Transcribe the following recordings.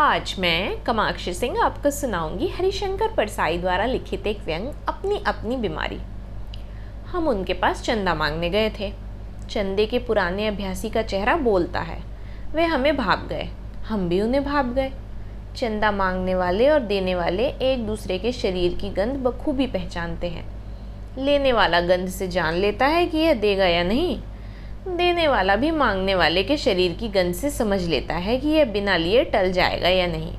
आज मैं कमाक्षी सिंह आपको सुनाऊँगी हरिशंकर परसाई द्वारा लिखित एक व्यंग, अपनी अपनी बीमारी। हम उनके पास चंदा मांगने गए थे। चंदे के पुराने अभ्यासी का चेहरा बोलता है। वे हमें भाप गए। हम भी उन्हें भाप गए। चंदा मांगने वाले और देने वाले एक दूसरे के शरीर की गंध बखूबी पहचानते हैं। लेने वाला गंध से जान लेता है कि यह देगा या नहीं। देने वाला, भी मांगने वाले के शरीर की गंध से समझ लेता है कि यह बिना लिए टल जाएगा या नहीं।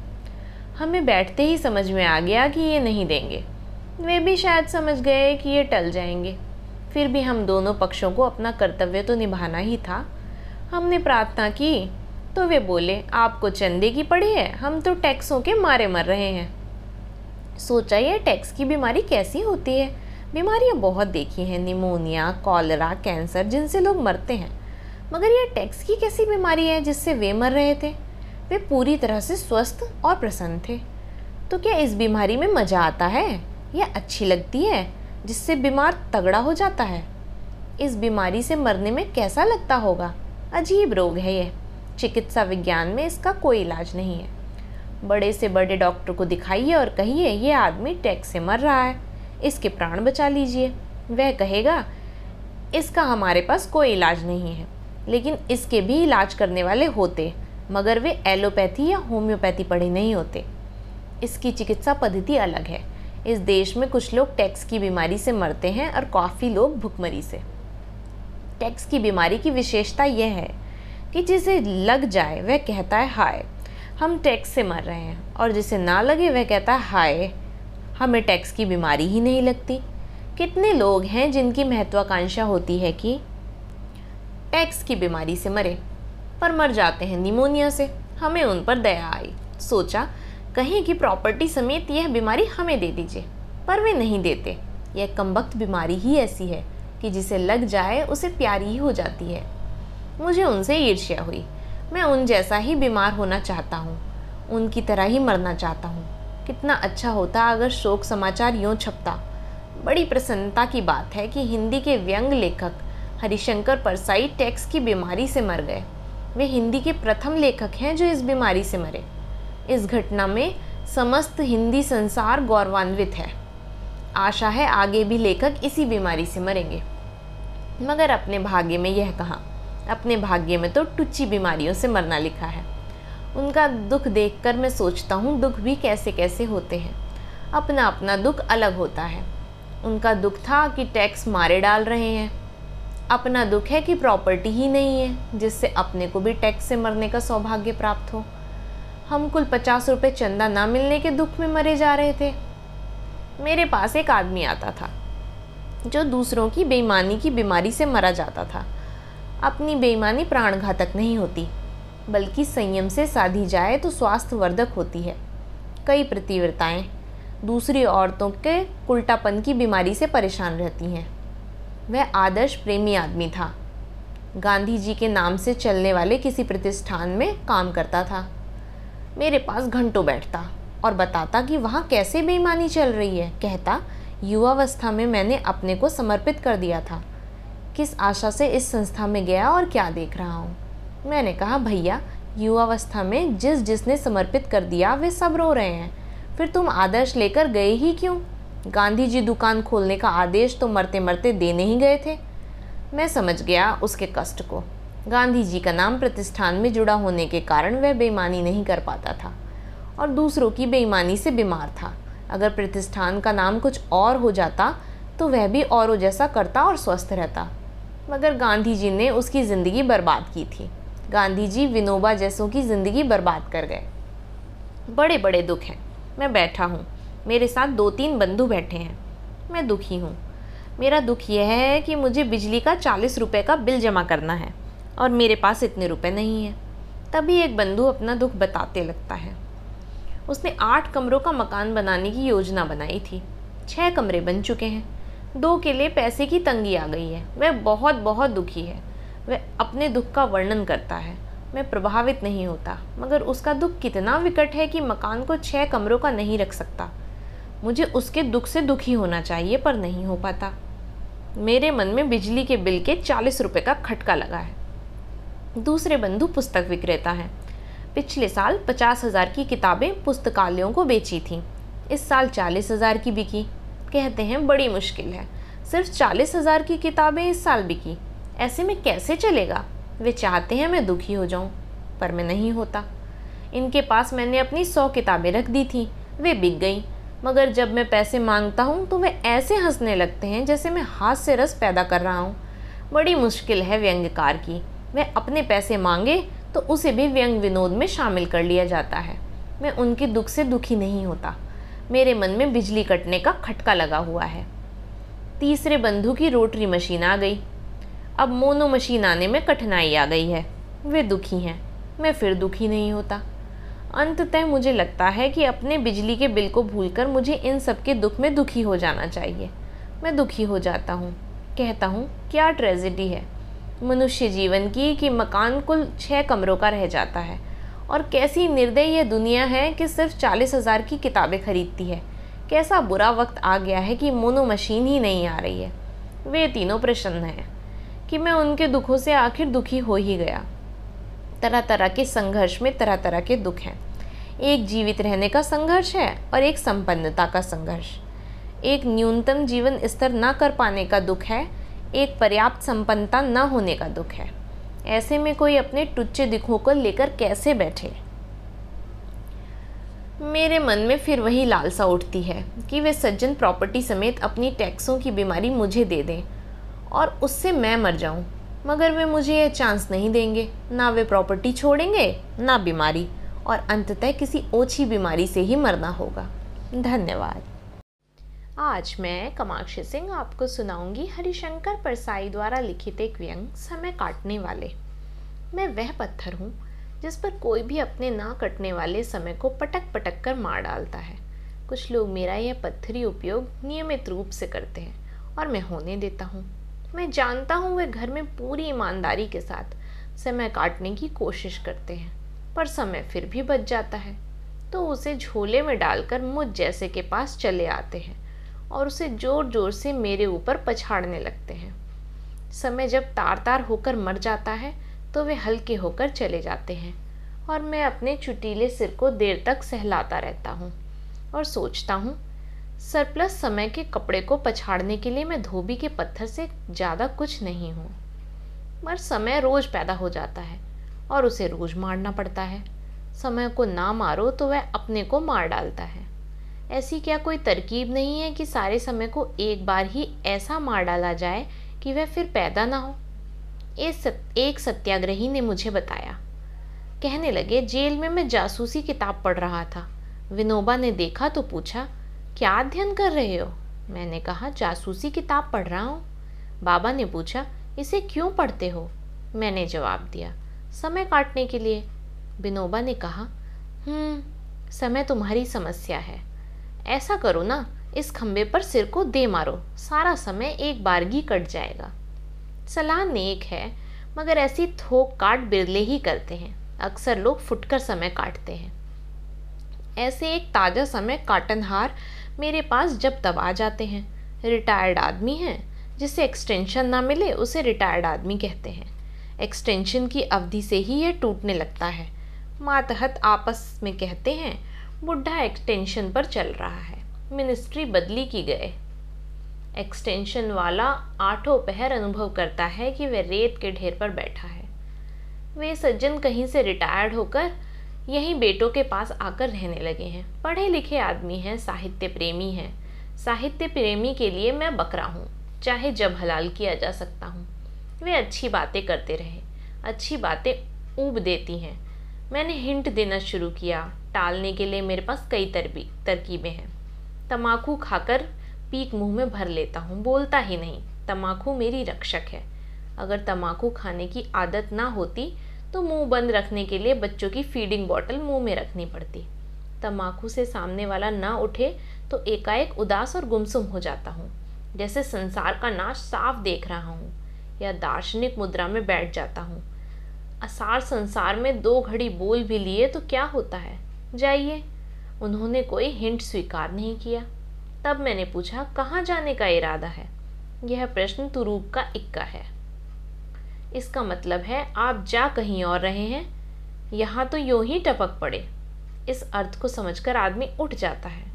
हमें बैठते ही समझ में आ गया कि ये नहीं देंगे। वे भी शायद समझ गए कि ये टल जाएँगे। फिर भी हम दोनों पक्षों को अपना कर्तव्य तो निभाना ही था। हमने प्रार्थना की तो वे बोले, आपको चंदे की पड़ी है, हम तो टैक्सों के मारे मर रहे हैं। सोचा ये टैक्स की बीमारी कैसी होती है? बीमारियाँ बहुत देखी हैं, निमोनिया, कॉलरा, कैंसर, जिनसे लोग मरते हैं। मगर यह टैक्स की कैसी बीमारी है जिससे वे मर रहे थे? वे पूरी तरह से स्वस्थ और प्रसन्न थे। तो क्या इस बीमारी में मज़ा आता है? या अच्छी लगती है, जिससे बीमार तगड़ा हो जाता है? इस बीमारी से मरने में कैसा लगता होगा? अजीब रोग है यह। चिकित्सा विज्ञान में इसका कोई इलाज नहीं है। बड़े से बड़े डॉक्टर को दिखाइए और कहिए, ये आदमी टैक्स से मर रहा है। इसके प्राण बचा लीजिए। वह कहेगा, इसका हमारे पास कोई इलाज नहीं है, लेकिन इसके भी इलाज करने वाले होते, मगर वे एलोपैथी या होम्योपैथी पढ़े नहीं होते। इसकी चिकित्सा पद्धति अलग है। इस देश में कुछ लोग टैक्स की बीमारी से मरते हैं और काफ़ी लोग भुखमरी से। टैक्स की बीमारी की विशेषता यह है कि जिसे लग जाए, वह कहता है, हाय, हम टैक्स से मर रहे हैं, और जिसे ना लगे, वह कहता है, हाय हमें टैक्स की बीमारी ही नहीं लगती। कितने लोग हैं जिनकी महत्वाकांक्षा होती है कि टैक्स की बीमारी से मरे, पर मर जाते हैं निमोनिया से। हमें उन पर दया आई। सोचा, कहीं की प्रॉपर्टी समेत यह बीमारी हमें दे दीजिए, पर वे नहीं देते। यह कमबख्त बीमारी ही ऐसी है कि जिसे लग जाए उसे प्यारी ही हो जाती है। मुझे उनसे ईर्ष्या हुई। मैं उन जैसा ही बीमार होना चाहता हूँ, उनकी तरह ही मरना चाहता हूँ। कितना अच्छा होता अगर शोक समाचार यूँ छपता। बड़ी प्रसन्नता की बात है कि हिंदी के व्यंग लेखक हरिशंकर परसाई टैक्स की बीमारी से मर गए। वे हिंदी के प्रथम लेखक हैं जो इस बीमारी से मरे। इस घटना में समस्त हिंदी संसार गौरवान्वित है। आशा है आगे भी लेखक इसी बीमारी से मरेंगे। मगर अपने भाग्य में यह कहा, अपने भाग्य में तो टुच्ची बीमारियों से मरना लिखा है। उनका दुख देखकर मैं सोचता हूँ, दुख भी कैसे कैसे होते हैं। अपना अपना दुख अलग होता है। उनका दुख था कि टैक्स मारे डाल रहे हैं। अपना दुख है कि प्रॉपर्टी ही नहीं है, जिससे अपने को भी टैक्स से मरने का सौभाग्य प्राप्त हो। हम कुल पचास रुपये चंदा ना मिलने के दुख में मरे जा रहे थे। मेरे पास एक आदमी आता था, जो दूसरों की बेईमानी की बीमारी से मरा जाता था। अपनी बेईमानी प्राणघातक नहीं होती। बल्कि संयम से साधी जाए तो स्वास्थ्य वर्धक होती है। कई प्रतिव्रताएँ। दूसरी औरतों के उल्टापन की बीमारी से परेशान रहती हैं। वह आदर्श प्रेमी आदमी था। गांधी जी के नाम से चलने वाले किसी प्रतिष्ठान में काम करता था। मेरे पास घंटों बैठता और बताता कि वहाँ कैसे बेईमानी चल रही है। कहता, युवावस्था में मैंने अपने को समर्पित कर दिया था। किस आशा से इस संस्था में गया और क्या देख रहा हूँ? मैंने कहा, भैया, युवावस्था में जिस जिसने समर्पित कर दिया, वे सब रो रहे हैं। फिर तुम आदर्श लेकर गए ही क्यों? गांधी जी दुकान खोलने का आदेश तो मरते मरते देने ही गए थे। मैं समझ गया उसके कष्ट को। गांधी जी का नाम प्रतिष्ठान में जुड़ा होने के कारण वह बेईमानी नहीं कर पाता था और दूसरों की बेईमानी से बीमार था। अगर प्रतिष्ठान का नाम कुछ और हो जाता तो वह भी औरों जैसा करता और स्वस्थ रहता। मगर गांधी जी ने उसकी ज़िंदगी बर्बाद की थी। गांधी जी विनोबा जैसों की ज़िंदगी बर्बाद कर गए। बड़े बड़े दुख हैं। मैं बैठा हूँ। मेरे साथ दो तीन बंधु बैठे हैं। मैं दुखी हूँ। मेरा दुख यह है कि मुझे बिजली का चालीस रुपये का बिल जमा करना है और मेरे पास इतने रुपए नहीं हैं। तभी एक बंधु अपना दुख बताते लगता है। उसने आठ कमरों का मकान बनाने की योजना बनाई थी। छः कमरे बन चुके हैं। दो के लिए पैसे की तंगी आ गई है। वह बहुत बहुत दुखी है। वह अपने दुख का वर्णन करता है। मैं प्रभावित नहीं होता, मगर उसका दुख कितना विकट है कि मकान को छः कमरों का नहीं रख सकता। मुझे उसके दुख से दुखी होना चाहिए, पर नहीं हो पाता। मेरे मन में बिजली के बिल के चालीस रुपये का खटका लगा है। दूसरे बंधु पुस्तक विक्रेता हैं। पिछले साल पचास हज़ार की किताबें पुस्तकालयों को बेची थीं। इस साल चालीस हज़ार की बिकी। कहते हैं बड़ी मुश्किल है। सिर्फ़ चालीस हज़ार की किताबें इस साल बिकी। ऐसे में कैसे चलेगा? वे चाहते हैं मैं दुखी हो जाऊँ, पर मैं नहीं होता। इनके पास मैंने अपनी सौ किताबें रख दी थी। वे बिक गई। मगर जब मैं पैसे माँगता हूँ तो वे ऐसे हंसने लगते हैं जैसे मैं हाथ से रस पैदा कर रहा हूँ। बड़ी मुश्किल है व्यंग्यकार की। वह अपने पैसे मांगे तो उसे भी व्यंग विनोद में शामिल कर लिया जाता है। मैं उनके दुख से दुखी नहीं होता। मेरे मन में बिजली कटने का खटका लगा हुआ है। तीसरे बंधु की रोटरी मशीन आ गई। अब मोनो मशीन आने में कठिनाई आ गई है। वे दुखी हैं। मैं फिर दुखी नहीं होता। अंततः मुझे लगता है कि अपने बिजली के बिल को भूलकर मुझे इन सब के दुख में दुखी हो जाना चाहिए। मैं दुखी हो जाता हूँ। कहता हूँ, क्या ट्रेजिडी है? मनुष्य जीवन की कि मकान कुल छः कमरों का रह जाता है। और कैसी निर्दय यह दुनिया है कि सिर्फ़ चालीस हज़ार की किताबें खरीदती है। कैसा बुरा वक्त आ गया है कि मोनो मशीन ही नहीं आ रही है। वे तीनों प्रसन्न हैं। कि मैं उनके दुखों से आखिर दुखी हो ही गया। तरह तरह के संघर्ष में तरह तरह के दुख हैं। एक जीवित रहने का संघर्ष है और एक संपन्नता का संघर्ष। एक न्यूनतम जीवन स्तर न कर पाने का दुख है, एक पर्याप्त संपन्नता न होने का दुख है। ऐसे में कोई अपने टुच्चे दिखों को लेकर कैसे बैठे? मेरे मन में फिर वही लालसा उठती है कि वे सज्जन प्रॉपर्टी समेत अपनी टैक्सों की बीमारी मुझे दे दें। और उससे मैं मर जाऊँ। मगर वे मुझे यह चांस नहीं देंगे। ना वे प्रॉपर्टी छोड़ेंगे, ना बीमारी। और अंततः किसी ओछी बीमारी से ही मरना होगा। धन्यवाद। आज मैं कमाक्षी सिंह आपको सुनाऊँगी हरिशंकर परसाई द्वारा लिखित एक व्यंग, समय काटने वाले। मैं वह पत्थर हूँ, जिस पर कोई भी अपने ना कटने वाले समय को पटक पटक कर मार डालता है। कुछ लोग मेरा यह पत्थरी उपयोग नियमित रूप से करते हैं, और मैं होने देता हूँ। मैं जानता हूँ वे घर में पूरी ईमानदारी के साथ समय काटने की कोशिश करते हैं, पर समय फिर भी बच जाता है। तो उसे झोले में डालकर मुझ जैसे के पास चले आते हैं और उसे ज़ोर ज़ोर से मेरे ऊपर पछाड़ने लगते हैं। समय जब तार तार होकर मर जाता है तो वे हल्के होकर चले जाते हैं और मैं अपने चुटीले सिर को देर तक सहलाता रहता हूँ और सोचता हूँ सरप्लस समय के कपड़े को पछाड़ने के लिए मैं धोबी के पत्थर से ज़्यादा कुछ नहीं हूँ। पर समय रोज़ पैदा हो जाता है और उसे रोज़ मारना पड़ता है। समय को ना मारो तो वह अपने को मार डालता है। ऐसी क्या कोई तरकीब नहीं है कि सारे समय को एक बार ही ऐसा मार डाला जाए कि वह फिर पैदा ना हो? एक सत्याग्रही ने मुझे बताया। कहने लगे, जेल में मैं जासूसी किताब पढ़ रहा था। विनोबा ने देखा तो पूछा क्या अध्ययन कर रहे हो? मैंने कहा, जासूसी किताब पढ़ रहा हूँ। बाबा ने पूछा, इसे क्यों पढ़ते हो? मैंने जवाब दिया, समय काटने के लिए। विनोबा ने कहा हम्म समय तुम्हारी समस्या है। ऐसा करो ना, इस खम्बे पर सिर को दे मारो, सारा समय एक बारगी कट जाएगा। सलाह नेक है, मगर ऐसी थोक काट बिरले ही करते हैं। अक्सर लोग फुटकर समय काटते हैं। ऐसे एक ताज़ा समय काटनहार मेरे पास जब तब आ जाते हैं। रिटायर्ड आदमी हैं, जिसे एक्सटेंशन ना मिले उसे रिटायर्ड आदमी कहते हैं। एक्सटेंशन की अवधि से ही यह टूटने लगता है। मातहत आपस में कहते हैं, बुढ़ा एक्सटेंशन पर चल रहा है। मिनिस्ट्री बदली की गए। एक्सटेंशन वाला आठों पहर अनुभव करता है कि वह रेत के ढेर पर बैठा है। वे सज्जन कहीं से रिटायर्ड होकर यहीं बेटों के पास आकर रहने लगे हैं। पढ़े लिखे आदमी हैं, साहित्य प्रेमी हैं। साहित्य प्रेमी के लिए मैं बकरा हूँ, चाहे जब हलाल किया जा सकता हूँ। वे अच्छी बातें करते रहे, अच्छी बातें ऊब देती हैं। मैंने हिंट देना शुरू किया, टालने के लिए मेरे पास कई तरबी, तरकीबें हैं। तमाकू खाकर पीक मुँह में भर लेता हूँ, बोलता ही नहीं, तमाकू मेरी रक्षक है। अगर तमाकू खाने की आदत ना होती तो मुँह बंद रखने के लिए बच्चों की फीडिंग बॉटल मुँह में रखनी पड़ती। तमाकू से सामने वाला ना उठे तो एकाएक उदास और गुमसुम हो जाता हूँ, जैसे संसार का नाश साफ़ देख रहा हूँ या दार्शनिक मुद्रा में बैठ जाता हूँ। असार संसार में दो घड़ी बोल भी लिए तो क्या होता है? जाइए। उन्होंने कोई हिंट स्वीकार नहीं किया। तब मैंने पूछा, कहाँ जाने का इरादा है? यह प्रश्न तुरूप का इक्का है। इसका मतलब है आप जा कहीं और रहे हैं, यहाँ तो यूँ ही टपक पड़े। इस अर्थ को समझकर आदमी उठ जाता है,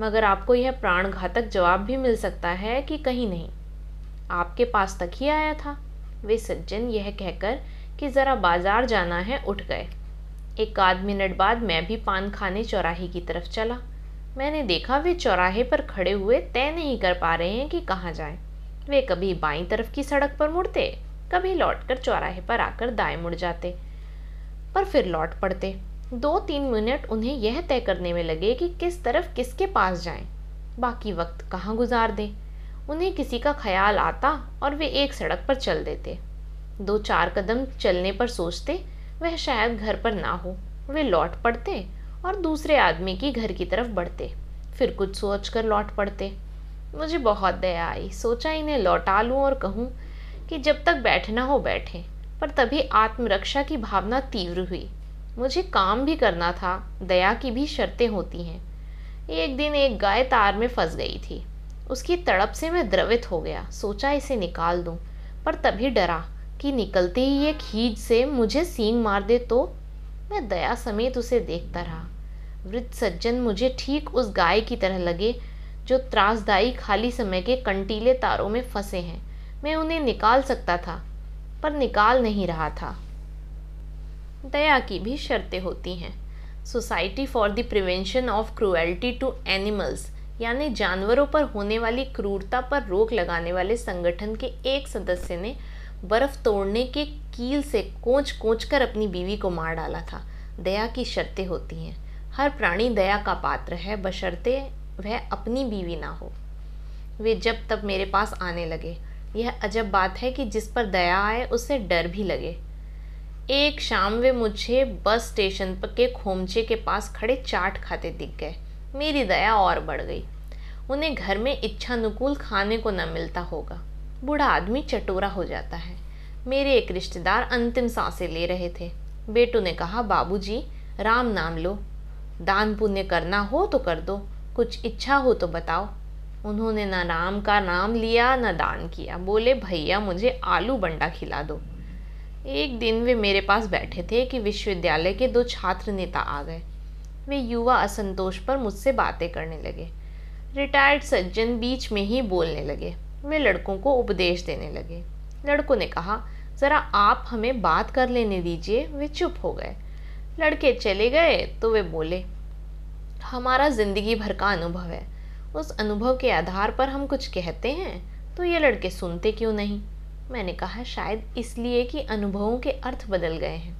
मगर आपको यह प्राण घातक जवाब भी मिल सकता है कि कहीं नहीं। आपके पास तक ही आया था। वे सज्जन यह कहकर कि ज़रा बाज़ार जाना है, उठ गए। एक आध मिनट बाद मैं भी पान खाने चौराहे की तरफ़ चला। मैंने देखा वे चौराहे पर खड़े हुए तय नहीं कर पा रहे हैं कि कहाँ जाएँ। वे कभी बाईं तरफ़ की सड़क पर मुड़ते कभी लौटकर चौराहे पर आकर दाएँ मुड़ जाते, पर फिर लौट पड़ते। दो तीन मिनट उन्हें यह तय करने में लगे कि किस तरफ़ किसके पास जाएँ। बाकी वक्त कहाँ गुजार दें? उन्हें किसी का ख्याल आता और वे एक सड़क पर चल देते। दो चार कदम चलने पर सोचते, वह शायद घर पर ना हो। वे लौट पड़ते और दूसरे आदमी की घर की तरफ़ बढ़ते। फिर कुछ सोच कर लौट पड़ते। मुझे बहुत दया आई। सोचा इन्हें लौटा लूँ और कहूँ कि जब तक बैठना हो बैठे, पर तभी आत्मरक्षा की भावना तीव्र हुई। मुझे काम भी करना था, दया की भी शर्तें होती हैं। एक दिन एक गाय तार में फंस गई थी। उसकी तड़प से मैं द्रवित हो गया, सोचा इसे निकाल दूँ, पर तभी डरा कि निकलते ही ये खींच से मुझे सींग मार दे तो मैं दया समेत उसे देखता रहा। वृद्ध सज्जन मुझे ठीक उस गाय की तरह लगे, जो त्रासदायी खाली समय के कंटीले तारों में फंसे हैं। मैं उन्हें निकाल सकता था, पर निकाल नहीं रहा था। दया की भी शर्तें होती हैं। Society for the prevention of cruelty to animals यानी जानवरों पर होने वाली क्रूरता पर रोक लगाने वाले संगठन के एक सदस्य ने बर्फ़ तोड़ने के कील से कोच कोच कर अपनी बीवी को मार डाला था। दया की शर्तें होती हैं। हर प्राणी दया का पात्र है, बशर्ते वह अपनी बीवी ना हो। वे जब तब मेरे पास आने लगे यह अजब बात है कि जिस पर दया आए, उसे डर भी लगे। एक शाम वे मुझे बस स्टेशन पर के खोमचे के पास खड़े चाट खाते दिख गए। मेरी दया और बढ़ गई। उन्हें घर में इच्छानुकूल खाने को न मिलता होगा। बूढ़ा आदमी चटोरा हो जाता है। मेरे एक रिश्तेदार अंतिम साँसें ले रहे थे। बेटू ने कहा, बाबूजी, राम नाम लो। दान पुण्य करना हो तो कर दो। कुछ इच्छा हो तो बताओ। उन्होंने न राम का नाम लिया, न दान किया। बोले, भैया, मुझे आलू बंडा खिला दो। एक दिन वे मेरे पास बैठे थे कि विश्वविद्यालय के दो छात्र नेता आ गए। वे युवा असंतोष पर मुझसे बातें करने लगे। रिटायर्ड सज्जन बीच में ही बोलने लगे। वे लड़कों को उपदेश देने लगे। लड़कों ने कहा, ज़रा आप हमें बात कर लेने दीजिए, वे चुप हो गए। लड़के चले गए तो वे बोले, हमारा ज़िंदगी भर का अनुभव है। उस अनुभव के आधार पर हम कुछ कहते हैं। तो ये लड़के सुनते क्यों नहीं? मैंने कहा, शायद इसलिए कि अनुभवों के अर्थ बदल गए हैं।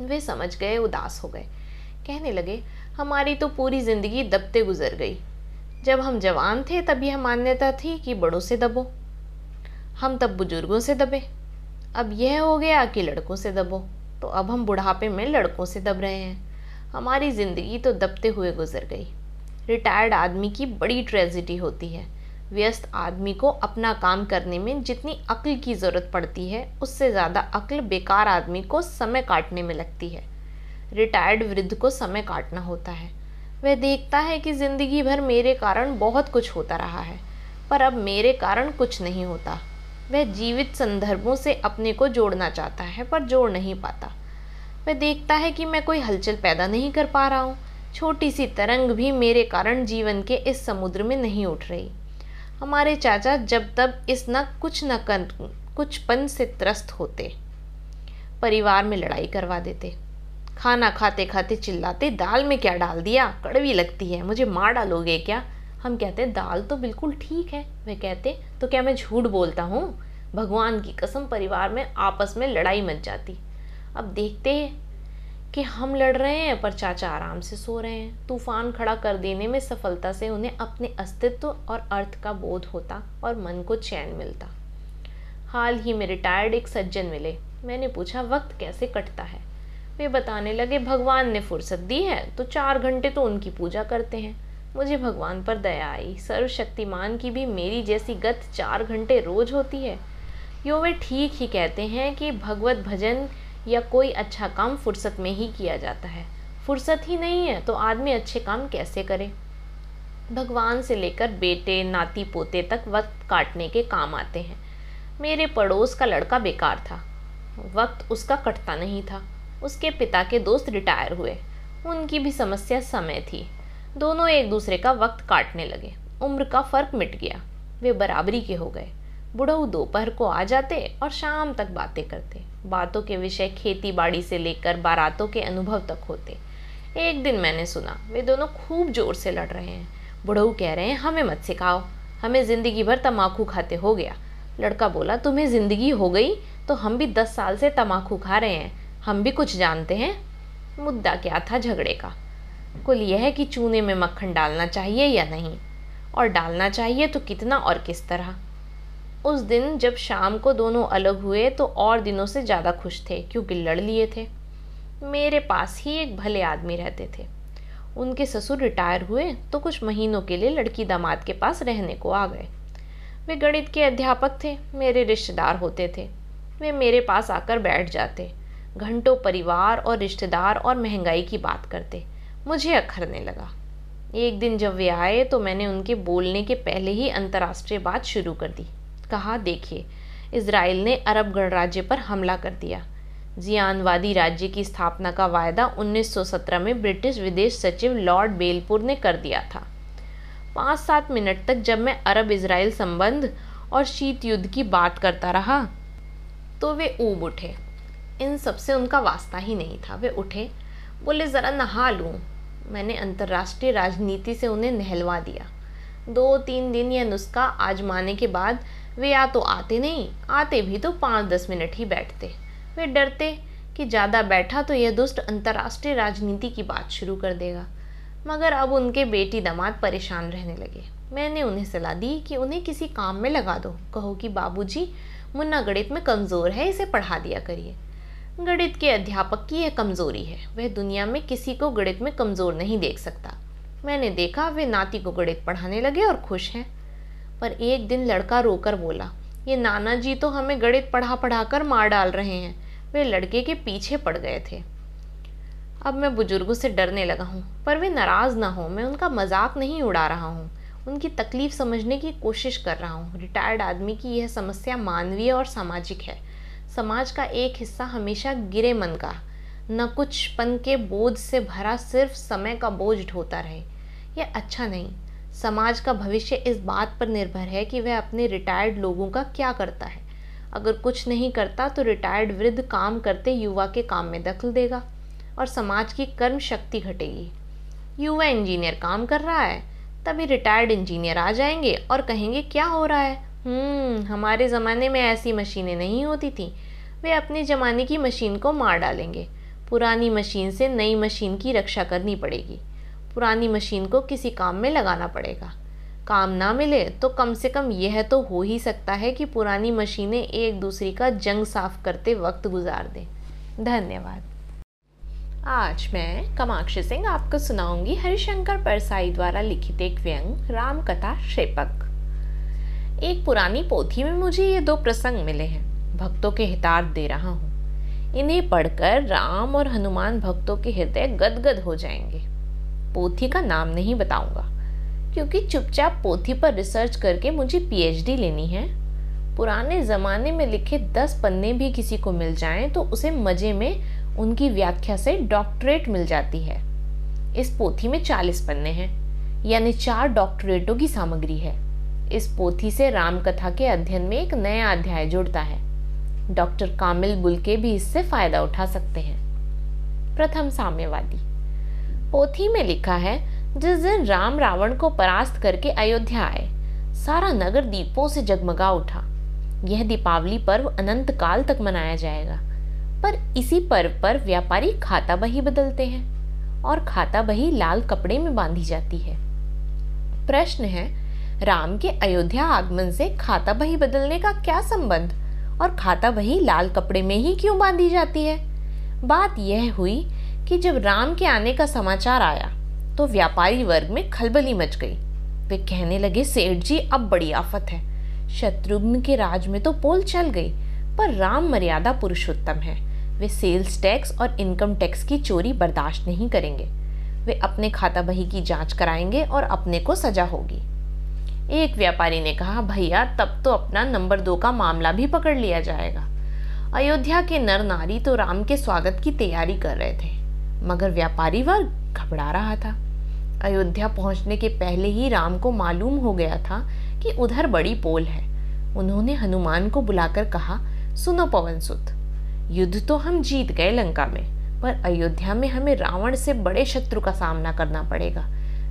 वे समझ गए, उदास हो गए। कहने लगे, हमारी तो पूरी ज़िंदगी दबते गुजर गई। जब हम जवान थे, तब यह मान्यता थी कि बड़ों से दबो। हम तब बुज़ुर्गों से दबे। अब यह हो गया कि लड़कों से दबो। तो अब हम बुढ़ापे में लड़कों से दब रहे हैं। हमारी ज़िंदगी तो दबते हुए गुजर गई। रिटायर्ड आदमी की बड़ी ट्रेजिडी होती है। व्यस्त आदमी को अपना काम करने में जितनी अक्ल की ज़रूरत पड़ती है, उससे ज़्यादा अक्ल बेकार आदमी को समय काटने में लगती है। रिटायर्ड वृद्ध को समय काटना होता है। वह देखता है कि ज़िंदगी भर मेरे कारण बहुत कुछ होता रहा है, पर अब मेरे कारण कुछ नहीं होता। वह जीवित संदर्भों से अपने को जोड़ना चाहता है, पर जोड़ नहीं पाता। वह देखता है कि मैं कोई हलचल पैदा नहीं कर पा रहा हूँ। छोटी सी तरंग भी मेरे कारण जीवन के इस समुद्र में नहीं उठ रही। हमारे चाचा जब तब इस न कुछ न कर कुछ पन से त्रस्त होते। परिवार में लड़ाई करवा देते। खाना खाते खाते चिल्लाते, दाल में क्या डाल दिया? कड़वी लगती है। मुझे मार डालोगे क्या? हम कहते, दाल तो बिल्कुल ठीक है। वे कहते तो क्या मैं झूठ बोलता हूँ? भगवान की कसम परिवार में, आपस में लड़ाई मच जाती। अब देखते कि हम लड़ रहे हैं, पर चाचा आराम से सो रहे हैं। तूफ़ान खड़ा कर देने में सफलता से उन्हें अपने अस्तित्व और अर्थ का बोध होता और मन को चैन मिलता। हाल ही में रिटायर्ड एक सज्जन मिले। मैंने पूछा, वक्त कैसे कटता है? वे बताने लगे, भगवान ने फुर्सत दी है तो चार घंटे तो उनकी पूजा करते हैं। मुझे भगवान पर दया आई। सर्वशक्तिमान की भी मेरी जैसी गत चार घंटे रोज होती है। यो वे ठीक ही कहते हैं कि भगवत भजन या कोई अच्छा काम फुर्सत में ही किया जाता है। फुर्सत ही नहीं है तो आदमी अच्छे काम कैसे करे? भगवान से लेकर बेटे, नाती, पोते तक वक्त काटने के काम आते हैं। मेरे पड़ोस का लड़का बेकार था। वक्त उसका कटता नहीं था। उसके पिता के दोस्त रिटायर हुए। उनकी भी समस्या समय थी। दोनों एक दूसरे का वक्त काटने लगे। उम्र का फ़र्क मिट गया। वे बराबरी के हो गए। बुढ़ऊ दोपहर को आ जाते और शाम तक बातें करते। बातों के विषय खेती बाड़ी से लेकर बारातों के अनुभव तक होते। एक दिन मैंने सुना, वे दोनों खूब ज़ोर से लड़ रहे हैं। बुढ़ऊ कह रहे हैं, हमें मत सिखाओ, हमें ज़िंदगी भर तमाकू खाते हो गया। लड़का बोला, तुम्हें ज़िंदगी हो गई तो हम भी दस साल से तम्बाकू खा रहे हैं, हम भी कुछ जानते हैं? मुद्दा क्या था झगड़े का? कुल यह है कि चूने में मक्खन डालना चाहिए या नहीं? और डालना चाहिए तो कितना और किस तरह? उस दिन जब शाम को दोनों अलग हुए तो और दिनों से ज़्यादा खुश थे, क्योंकि लड़ लिए थे। मेरे पास ही एक भले आदमी रहते थे। उनके ससुर रिटायर हुए तो कुछ महीनों के लिए लड़की दामाद के पास रहने को आ गए। वे गणित के अध्यापक थे, मेरे रिश्तेदार होते थे। वे मेरे पास आकर बैठ जाते, घंटों परिवार और रिश्तेदार और महँगाई की बात करते। मुझे अखरने लगा। एक दिन जब वे आए तो मैंने उनके बोलने के पहले ही अंतर्राष्ट्रीय बात शुरू कर दी। कहा देखिए इसराइल ने अरब गणराज्य पर हमला कर दिया। जियानवादी राज्य की स्थापना का वायदा 1917 में ब्रिटिश विदेश सचिव लॉर्ड बेलपुर ने कर दिया था। पाँच सात मिनट तक जब मैं अरब इसराइल संबंध और शीत युद्ध की बात करता रहा तो वे ऊब उठे। इन सबसे उनका वास्ता ही नहीं था। वे उठे, बोले, ज़रा नहा लूँ। मैंने अंतर्राष्ट्रीय राजनीति से उन्हें नहलवा दिया। दो तीन दिन यह नुस्खा आजमाने के बाद वे या तो आते नहीं, आते भी तो पाँच दस मिनट ही बैठते। वे डरते कि ज़्यादा बैठा तो यह दुष्ट अंतर्राष्ट्रीय राजनीति की बात शुरू कर देगा। मगर अब उनके बेटी दामाद परेशान रहने लगे। मैंने उन्हें सलाह दी कि उन्हें किसी काम में लगा दो। कहो कि, बाबूजी, मुन्ना गणित में कमज़ोर है, इसे पढ़ा दिया करिए। गणित के अध्यापक की यह कमज़ोरी है। वह दुनिया में किसी को गणित में कमज़ोर नहीं देख सकता। मैंने देखा, वे नाती को गणित पढ़ाने लगे और खुश हैं। पर एक दिन लड़का रोकर बोला, ये नाना जी तो हमें गणित पढ़ा पढ़ा कर मार डाल रहे हैं। वे लड़के के पीछे पड़ गए थे। अब मैं बुज़ुर्गों से डरने लगा हूँ, पर वे नाराज़ ना हो। मैं उनका मज़ाक नहीं उड़ा रहा हूँ। उनकी तकलीफ़ समझने की कोशिश कर रहा हूँ। रिटायर्ड आदमी की यह समस्या मानवीय और सामाजिक है। समाज का एक हिस्सा हमेशा गिरे मन का। न कुछ पन के बोझ से भरा सिर्फ़ समय का बोझ ढोता रहे। यह अच्छा नहीं। समाज का भविष्य इस बात पर निर्भर है कि वह अपने रिटायर्ड लोगों का क्या करता है। अगर कुछ नहीं करता तो रिटायर्ड वृद्ध काम करते युवा के काम में दखल देगा और समाज की कर्म शक्ति घटेगी। युवा इंजीनियर काम कर रहा है, तभी रिटायर्ड इंजीनियर आ जाएँगे और कहेंगे, क्या हो रहा है? हम्म हमारे ज़माने में ऐसी मशीनें नहीं होती थी। वे अपने ज़माने की मशीन को मार डालेंगे। पुरानी मशीन से नई मशीन की रक्षा करनी पड़ेगी। पुरानी मशीन को किसी काम में लगाना पड़ेगा। काम ना मिले तो कम से कम यह तो हो ही सकता है कि पुरानी मशीनें एक दूसरे का जंग साफ़ करते वक्त गुजार दें। धन्यवाद। आज मैं कमाक्षी सिंह आपको सुनाऊँगी हरिशंकर परसाई द्वारा लिखित एक व्यंग राम कथा शेपक एक पुरानी पोथी में मुझे ये दो प्रसंग मिले हैं। भक्तों के हितार्थ दे रहा हूँ। इन्हें पढ़कर राम और हनुमान भक्तों के हृदय गदगद हो जाएँगे। पोथी का नाम नहीं बताऊँगा। क्योंकि चुपचाप पोथी पर रिसर्च करके मुझे पीएचडी लेनी है। पुराने ज़माने में लिखे दस पन्ने भी किसी को मिल जाएँ तो उसे मज़े में उनकी व्याख्या से डॉक्टरेट मिल जाती है। इस पोथी में चालीस पन्ने हैं, यानी चार डॉक्टरेटों की सामग्री है। इस पोथी से राम कथा के अध्ययन में एक नया अध्याय जुड़ता है। डॉक्टर कामिल बुलके भी इससे फ़ायदा उठा सकते हैं। प्रथम साम्यवादी। पोथी में लिखा है, जिस दिन राम रावण को परास्त करके अयोध्या आए, सारा नगर दीपों से जगमगा उठा। यह दीपावली पर्व अनंत काल तक मनाया जाएगा, पर इसी पर्व पर व्यापारी खाता बही बदलते हैं और खाता बही लाल कपड़े में बांधी जाती है। प्रश्न है, राम के अयोध्या आगमन से खाता बही बदलने का क्या संबंध और खाता बही लाल कपड़े में ही क्यों बांधी जाती है? बात यह हुई कि जब राम के आने का समाचार आया तो व्यापारी वर्ग में खलबली मच गई। वे कहने लगे, सेठ जी, अब बड़ी आफत है। शत्रुघ्न के राज में तो पोल चल गई पर राम मर्यादा पुरुषोत्तम है। वे सेल्स टैक्स और इनकम टैक्स की चोरी बर्दाश्त नहीं करेंगे। वे अपने खाता बही की जाँच कराएँगे और अपने को सजा होगी। एक व्यापारी ने कहा, भैया, तब तो अपना नंबर दो का मामला भी पकड़ लिया जाएगा। अयोध्या के नर नारी तो राम के स्वागत की तैयारी कर रहे थे। मगर व्यापारी वर्ग घबरा रहा था। अयोध्या पहुँचने के पहले ही राम को मालूम हो गया था कि उधर बड़ी पोल है। उन्होंने हनुमान को बुलाकर कहा, सुनो पवन सुत, युद्ध तो हम जीत गए लंका में, पर अयोध्या में हमें रावण से बड़े शत्रु का सामना करना पड़ेगा।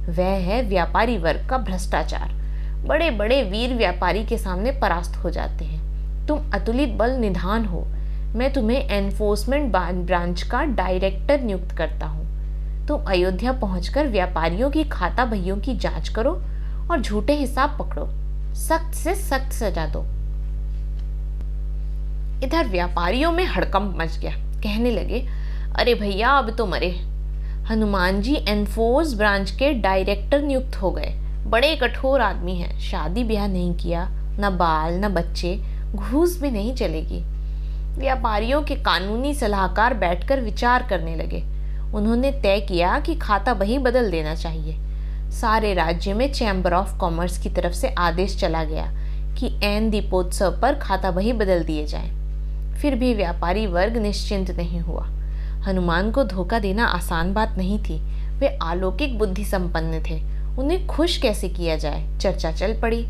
वह है व्यापारी वर्ग का भ्रष्टाचार। बड़े बड़े वीर व्यापारी के सामने परास्त हो जाते हैं। तुम अतुलित बल निधान हो मैं तुम्हें एनफोर्समेंट ब्रांच का डायरेक्टर नियुक्त करता हूँ। तुम अयोध्या पहुंचकर व्यापारियों की, खाता बहियों की जाँच करो और झूठे हिसाब पकड़ो। सख्त से सख्त सजा दो। इधर व्यापारियों में हड़कंप मच गया। कहने लगे, अरे भैया, अब तो मरे। हनुमान जी एनफोर्स ब्रांच के डायरेक्टर नियुक्त हो गए। बड़े कठोर आदमी हैं। शादी ब्याह नहीं किया, न बाल, न बच्चे, घूस भी नहीं चलेगी। व्यापारियों के कानूनी सलाहकार बैठकर विचार करने लगे। उन्होंने तय किया कि खाता बही बदल देना चाहिए। सारे राज्य में चैम्बर ऑफ़ कॉमर्स की तरफ़ से आदेश चला गया कि एन दीपोत्सव पर खाता बही बदल दिए जाएँ। फिर भी व्यापारी वर्ग निश्चिंत नहीं हुआ। हनुमान को धोखा देना आसान बात नहीं थी। वे अलौकिक बुद्धि संपन्न थे। उन्हें खुश कैसे किया जाए? चर्चा चल पड़ी।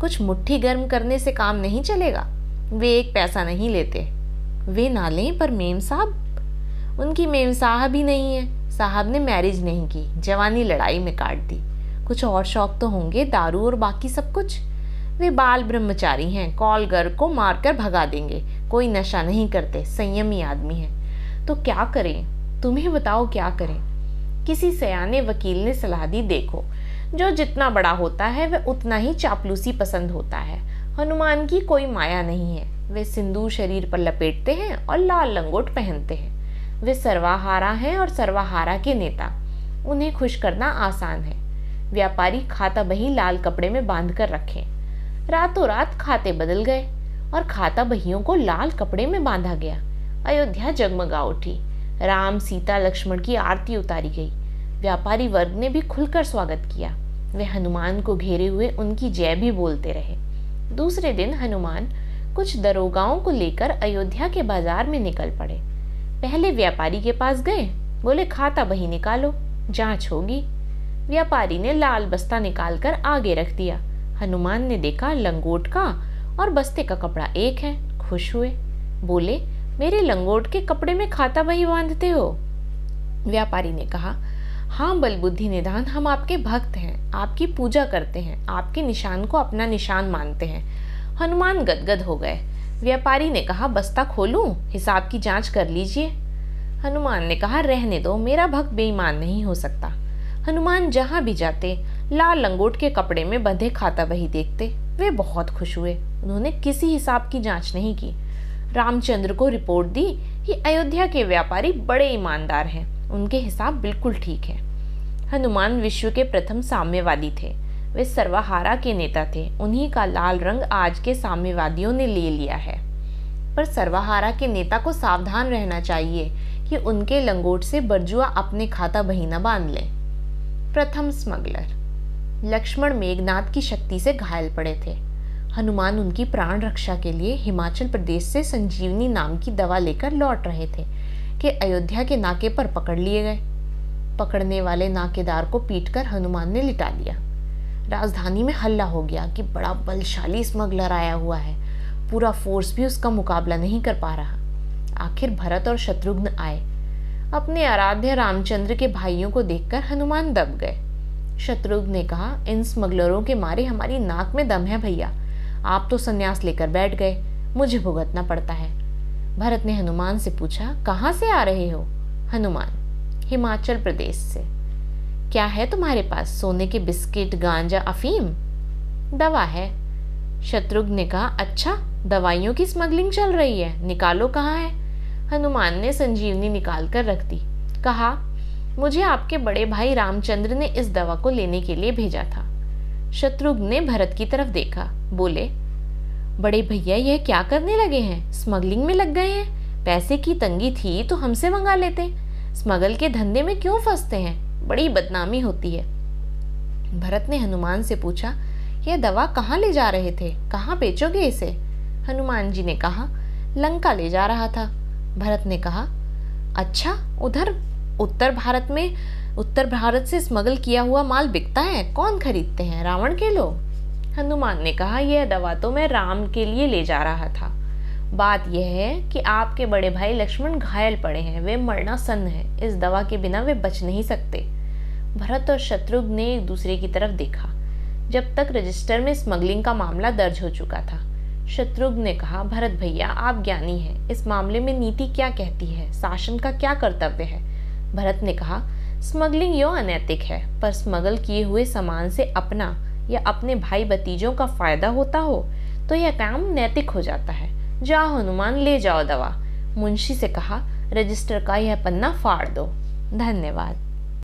कुछ मुट्ठी गर्म करने से काम नहीं चलेगा? वे एक पैसा नहीं लेते। वे ना लें, पर मेम साहब, उनकी मेम साहब ही नहीं है। साहब ने मैरिज नहीं की, जवानी लड़ाई में काट दी। कुछ और शौक तो होंगे, दारू और बाकी सब कुछ। वे बाल ब्रह्मचारी हैं, कॉल गर को मारकर भगा देंगे। कोई नशा नहीं करते, संयमी आदमी है। तो क्या करें? तुम्हें बताओ क्या करें? किसी सयाने वकील ने सलाह दी, देखो। जो जितना बड़ा होता है, वह उतना ही चापलूसी पसंद होता है। हनुमान की कोई माया नहीं है। वे सिंदूर शरीर पर लपेटते हैं और लाल लंगोट पहनते हैं। वे सर्वाहारा हैं और सर्वाहारा के नेता। उन्हें खुश करना आसान है। व्यापारी खाता बही लाल कपड़े में बाँध कर रखें। रातों रात खाते बदल गए और खाता बहियों को लाल कपड़े में बांधा गया। अयोध्या जगमगा उठी। राम सीता लक्ष्मण की आरती उतारी गई। व्यापारी वर्ग ने भी खुलकर स्वागत किया। वे हनुमान को घेरे हुए उनकी जय भी बोलते रहे। दूसरे दिन हनुमान कुछ दरोगाओं को लेकर अयोध्या के बाज़ार में निकल पड़े। पहले व्यापारी के पास गए, बोले, खाता बही निकालो, जाँच होगी। व्यापारी ने लाल बस्ता निकालकर आगे रख दिया। हनुमान ने देखा लंगोट का और बस्ते का कपड़ा एक है, खुश हुए। बोले, मेरे लंगोट के कपड़े में खाता बही बांधते हो? व्यापारी ने कहा हाँ बलबुद्धि निधान, हम आपके भक्त हैं, आपकी पूजा करते हैं, आपके निशान को अपना निशान मानते हैं। हनुमान गदगद हो गए। व्यापारी ने कहा, बस्ता खोलूं? हिसाब की जाँच कर लीजिए। हनुमान ने कहा, रहने दो, मेरा भक्त बेईमान नहीं हो सकता। हनुमान जहाँ भी जाते, लाल लंगोट के कपड़े में बंधे खाता वही देखते। वे बहुत खुश हुए। उन्होंने किसी हिसाब की जाँच नहीं की। रामचंद्र को रिपोर्ट दी कि अयोध्या के व्यापारी बड़े ईमानदार हैं। उनके हिसाब बिल्कुल ठीक है। हनुमान विश्व के प्रथम साम्यवादी थे। वे सर्वहारा के नेता थे। उन्हीं का लाल रंग आज के साम्यवादियों ने ले लिया है। पर सर्वहारा के नेता को सावधान रहना चाहिए कि उनके लंगोट से बरजुआ अपने खाता बहीना बाँध लें। प्रथम स्मगलर। लक्ष्मण मेघनाथ की शक्ति से घायल पड़े थे। हनुमान उनकी प्राण रक्षा के लिए हिमाचल प्रदेश से संजीवनी नाम की दवा लेकर लौट रहे थे कि अयोध्या के नाके पर पकड़ लिए गए। पकड़ने वाले नाकेदार को पीटकर हनुमान ने लिटा दिया। राजधानी में हल्ला हो गया कि बड़ा बलशाली स्मगलर आया हुआ है। पूरा फोर्स भी उसका मुकाबला नहीं कर पा रहा। आखिर भरत और शत्रुघ्न आए। अपने आराध्य रामचंद्र के भाइयों को देखकर हनुमान दब गए। शत्रुघ्न ने कहा, इन स्मगलरों के मारे हमारी नाक में दम है भैया। आप तो संन्यास लेकर बैठ गए। मुझे भुगतना पड़ता है। भरत ने हनुमान से पूछा, कहाँ से आ रहे हो? हनुमान, हिमाचल प्रदेश से। क्या है तुम्हारे पास? सोने के बिस्किट, गांजा, अफीम? दवा है। शत्रुघ्न ने कहा अच्छा दवाइयों की स्मगलिंग चल रही है। निकालो कहाँ है? हनुमान ने संजीवनी निकाल कर रख दी। कहा, मुझे आपके बड़े भाई रामचंद्र ने इस दवा को लेने के लिए भेजा था। शत्रुघ्न ने भरत की तरफ़ देखा। बोले, बड़े भैया, यह क्या करने लगे हैं? स्मगलिंग में लग गए हैं। पैसे की तंगी थी तो हमसे मंगा लेते। स्मगल के धंधे में क्यों फंसते हैं? बड़ी बदनामी होती है। भरत ने हनुमान से पूछा यह दवा कहाँ ले जा रहे थे? कहाँ बेचोगे इसे? हनुमान जी ने कहा, लंका ले जा रहा था। भरत ने कहा अच्छा उधर, उत्तर भारत में, उत्तर भारत से स्मगल किया हुआ माल बिकता है? कौन खरीदते हैं? रावण के लोग? हनुमान ने कहा, यह दवा तो मैं राम के लिए ले जा रहा था। बात यह है कि आपके बड़े भाई लक्ष्मण घायल पड़े हैं, वे मरना सन्न है। इस दवा के बिना वे बच नहीं सकते। भरत और शत्रुघ्न ने एक दूसरे की तरफ़ देखा। जब तक रजिस्टर में स्मगलिंग का मामला दर्ज हो चुका था, शत्रुघ्न ने कहा, भरत भैया, आप ज्ञानी हैं। इस मामले में नीति क्या कहती है? शासन का क्या कर्तव्य है? भरत ने कहा, स्मगलिंग यो अनैतिक है, पर स्मगल किए हुए सामान से अपना या अपने भाई भतीजों का फ़ायदा होता हो तो यह काम नैतिक हो जाता है। जाओ हनुमान, ले जाओ दवा। मुंशी से कहा, रजिस्टर का यह पन्ना फाड़ दो। धन्यवाद।